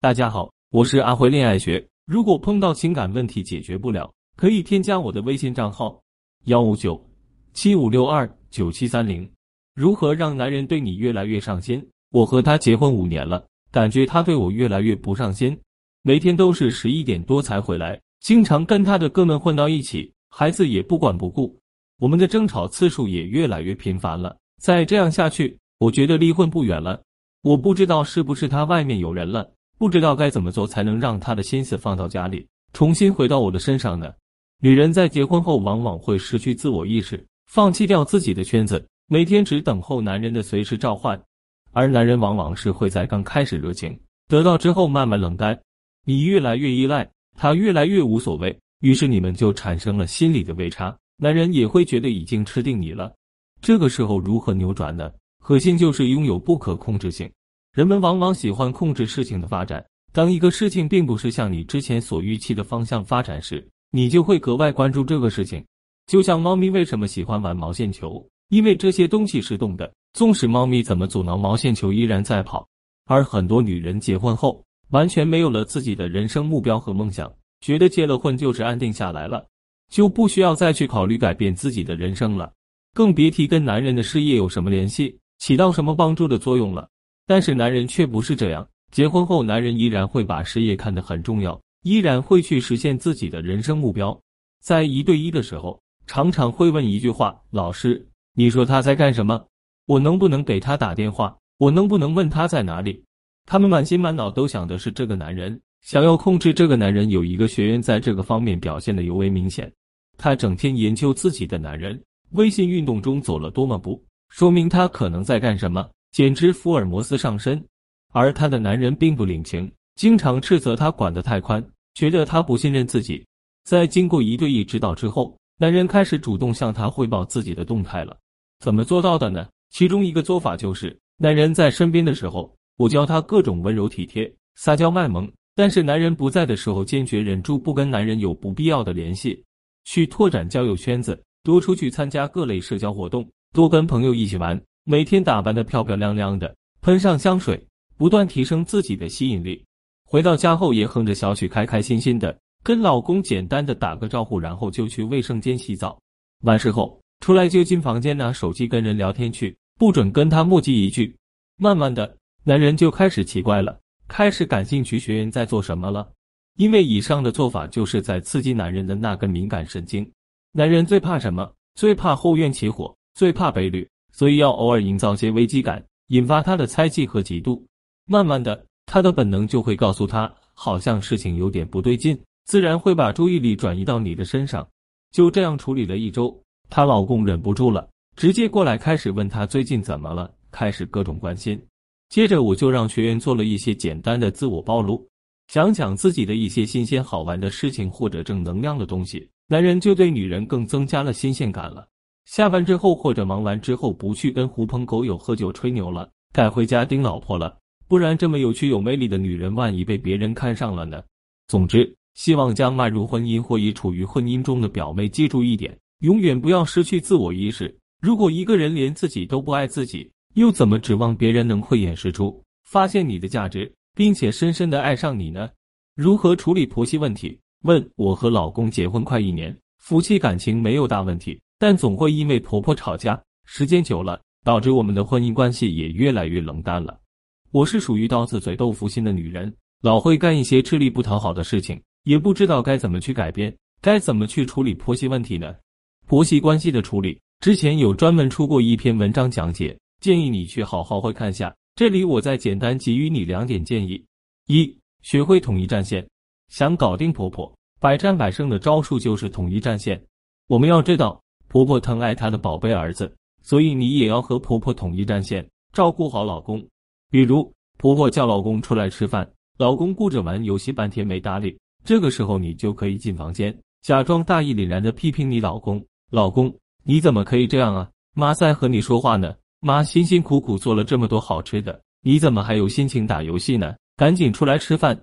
大家好，我是阿辉恋爱学。如果碰到情感问题解决不了，可以添加我的微信账号幺五九七五六二九七三零。如何让男人对你越来越上心？我和他结婚五年了，感觉他对我越来越不上心，每天都是十一点多才回来，经常跟他的哥们混到一起，孩子也不管不顾。我们的争吵次数也越来越频繁了。再这样下去，我觉得离婚不远了。我不知道是不是他外面有人了，不知道该怎么做才能让他的心思放到家里，重新回到我的身上呢？女人在结婚后往往会失去自我意识，放弃掉自己的圈子，每天只等候男人的随时召唤，而男人往往是会在刚开始热情，得到之后慢慢冷淡，你越来越依赖他，越来越无所谓，于是你们就产生了心理的位差，男人也会觉得已经吃定你了。这个时候如何扭转呢？核心就是拥有不可控制性。人们往往喜欢控制事情的发展。当一个事情并不是向你之前所预期的方向发展时，你就会格外关注这个事情。就像猫咪为什么喜欢玩毛线球？因为这些东西是动的，纵使猫咪怎么阻挠，毛线球依然在跑。而很多女人结婚后，完全没有了自己的人生目标和梦想，觉得结了婚就是安定下来了，就不需要再去考虑改变自己的人生了。更别提跟男人的事业有什么联系，起到什么帮助的作用了。但是男人却不是这样，结婚后男人依然会把事业看得很重要，依然会去实现自己的人生目标。在一对一的时候，常常会问一句话：“老师，你说他在干什么？我能不能给他打电话？我能不能问他在哪里？”他们满心满脑都想的是这个男人，想要控制这个男人。有一个学员在这个方面表现的尤为明显，他整天研究自己的男人。微信运动中走了多么步，说明他可能在干什么，简直福尔摩斯上身。而他的男人并不领情，经常斥责他管得太宽，觉得他不信任自己。在经过一对一指导之后，男人开始主动向他汇报自己的动态了。怎么做到的呢？其中一个做法就是，男人在身边的时候，我教他各种温柔体贴、撒娇卖萌；但是男人不在的时候，坚决忍住不跟男人有不必要的联系，去拓展交友圈子。多出去参加各类社交活动，多跟朋友一起玩，每天打扮的漂漂亮亮的，喷上香水，不断提升自己的吸引力。回到家后也哼着小曲，开开心心的跟老公简单的打个招呼，然后就去卫生间洗澡。完事后出来就进房间拿手机跟人聊天去，不准跟他墨迹一句。慢慢的，男人就开始奇怪了，开始感兴趣学员在做什么了，因为以上的做法就是在刺激男人的那根敏感神经。男人最怕什么？最怕后院起火，最怕被绿，所以要偶尔营造些危机感，引发他的猜忌和嫉妒。慢慢的，他的本能就会告诉他，好像事情有点不对劲，自然会把注意力转移到你的身上。就这样处理了一周，她老公忍不住了，直接过来开始问她最近怎么了，开始各种关心。接着我就让学员做了一些简单的自我暴露，讲讲自己的一些新鲜好玩的事情或者正能量的东西。男人就对女人更增加了新鲜感了。下班之后或者忙完之后，不去跟狐朋狗友喝酒吹牛了，改回家盯老婆了。不然这么有趣有魅力的女人，万一被别人看上了呢？总之，希望将迈入婚姻或已处于婚姻中的表妹记住一点：永远不要失去自我意识。如果一个人连自己都不爱自己，又怎么指望别人能慧眼识珠、发现你的价值，并且深深的爱上你呢？如何处理婆媳问题？问我和老公结婚快一年，夫妻感情没有大问题，但总会因为婆婆吵架，时间久了，导致我们的婚姻关系也越来越冷淡了。我是属于刀子嘴豆腐心的女人，老会干一些吃力不讨好的事情，也不知道该怎么去改变，该怎么去处理婆媳问题呢？婆媳关系的处理，之前有专门出过一篇文章讲解，建议你去好好会看下。这里我再简单给予你两点建议：一，学会统一战线。想搞定婆婆，百战百胜的招数就是统一战线。我们要知道，婆婆疼爱她的宝贝儿子，所以你也要和婆婆统一战线，照顾好老公。比如，婆婆叫老公出来吃饭，老公顾着玩游戏半天没搭理，这个时候你就可以进房间，假装大义凛然的批评你老公：“老公，你怎么可以这样啊？妈在和你说话呢，妈辛辛苦苦做了这么多好吃的，你怎么还有心情打游戏呢？赶紧出来吃饭。”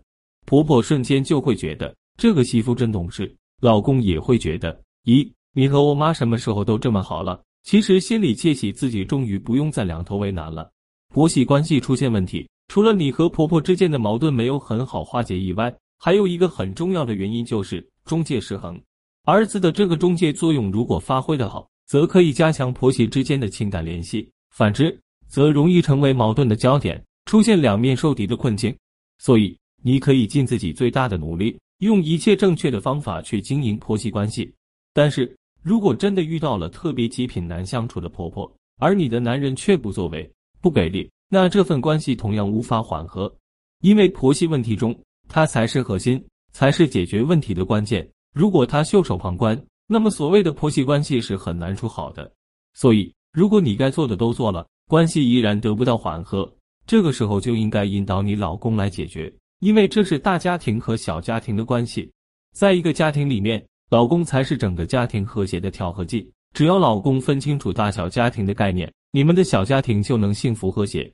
婆婆瞬间就会觉得这个媳妇真懂事，老公也会觉得，咦，你和我妈什么时候都这么好了？其实心里窃喜，自己终于不用再两头为难了。婆媳关系出现问题，除了你和婆婆之间的矛盾没有很好化解以外，还有一个很重要的原因就是中介失衡。儿子的这个中介作用如果发挥的好，则可以加强婆媳之间的情感联系；反之，则容易成为矛盾的焦点，出现两面受敌的困境。所以，你可以尽自己最大的努力，用一切正确的方法去经营婆媳关系。但是如果真的遇到了特别极品难相处的婆婆，而你的男人却不作为、不给力，那这份关系同样无法缓和。因为婆媳问题中，他才是核心，才是解决问题的关键。如果他袖手旁观，那么所谓的婆媳关系是很难处好的。所以，如果你该做的都做了，关系依然得不到缓和，这个时候就应该引导你老公来解决，因为这是大家庭和小家庭的关系。在一个家庭里面，老公才是整个家庭和谐的调和剂。只要老公分清楚大小家庭的概念，你们的小家庭就能幸福和谐。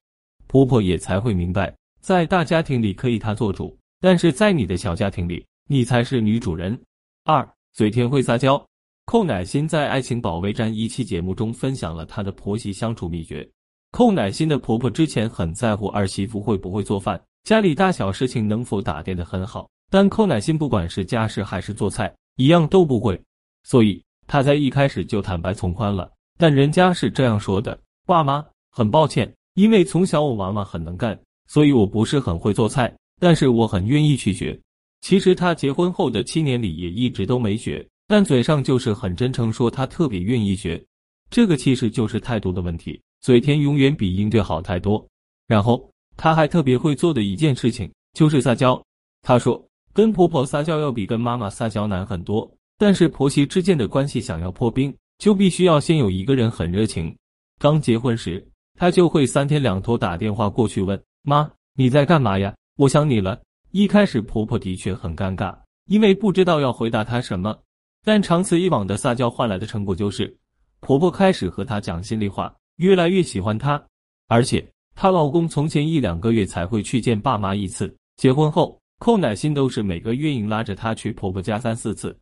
婆婆也才会明白，在大家庭里可以她做主，但是在你的小家庭里，你才是女主人。二嘴甜会撒娇，寇乃馨在《爱情保卫战》一期节目中分享了她的婆媳相处秘诀。寇乃馨的婆婆之前很在乎儿媳妇会不会做饭，家里大小事情能否打点的很好，但寇乃馨不管是家事还是做菜，一样都不会，所以。他在一开始就坦白从宽了，但人家是这样说的：“爸妈，很抱歉，因为从小我妈妈很能干，所以我不是很会做菜，但是我很愿意去学。”其实他结婚后的七年里也一直都没学，但嘴上就是很真诚说他特别愿意学。这个其实就是态度的问题，嘴甜永远比应对好太多。然后他还特别会做的一件事情就是撒娇。他说：“跟婆婆撒娇要比跟妈妈撒娇难很多。”但是婆媳之间的关系想要破冰，就必须要先有一个人很热情。刚结婚时，她就会三天两头打电话过去问妈：“你在干嘛呀？我想你了。”一开始婆婆的确很尴尬，因为不知道要回答她什么。但长此以往的撒娇换来的成果就是，婆婆开始和她讲心里话，越来越喜欢她。而且她老公从前一两个月才会去见爸妈一次，结婚后寇乃馨都是每个月硬拉着她去婆婆家三四次。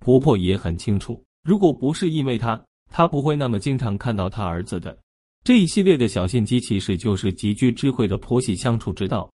婆婆也很清楚，如果不是因为她，她不会那么经常看到她儿子的。这一系列的小心机，其实就是极具智慧的婆媳相处之道。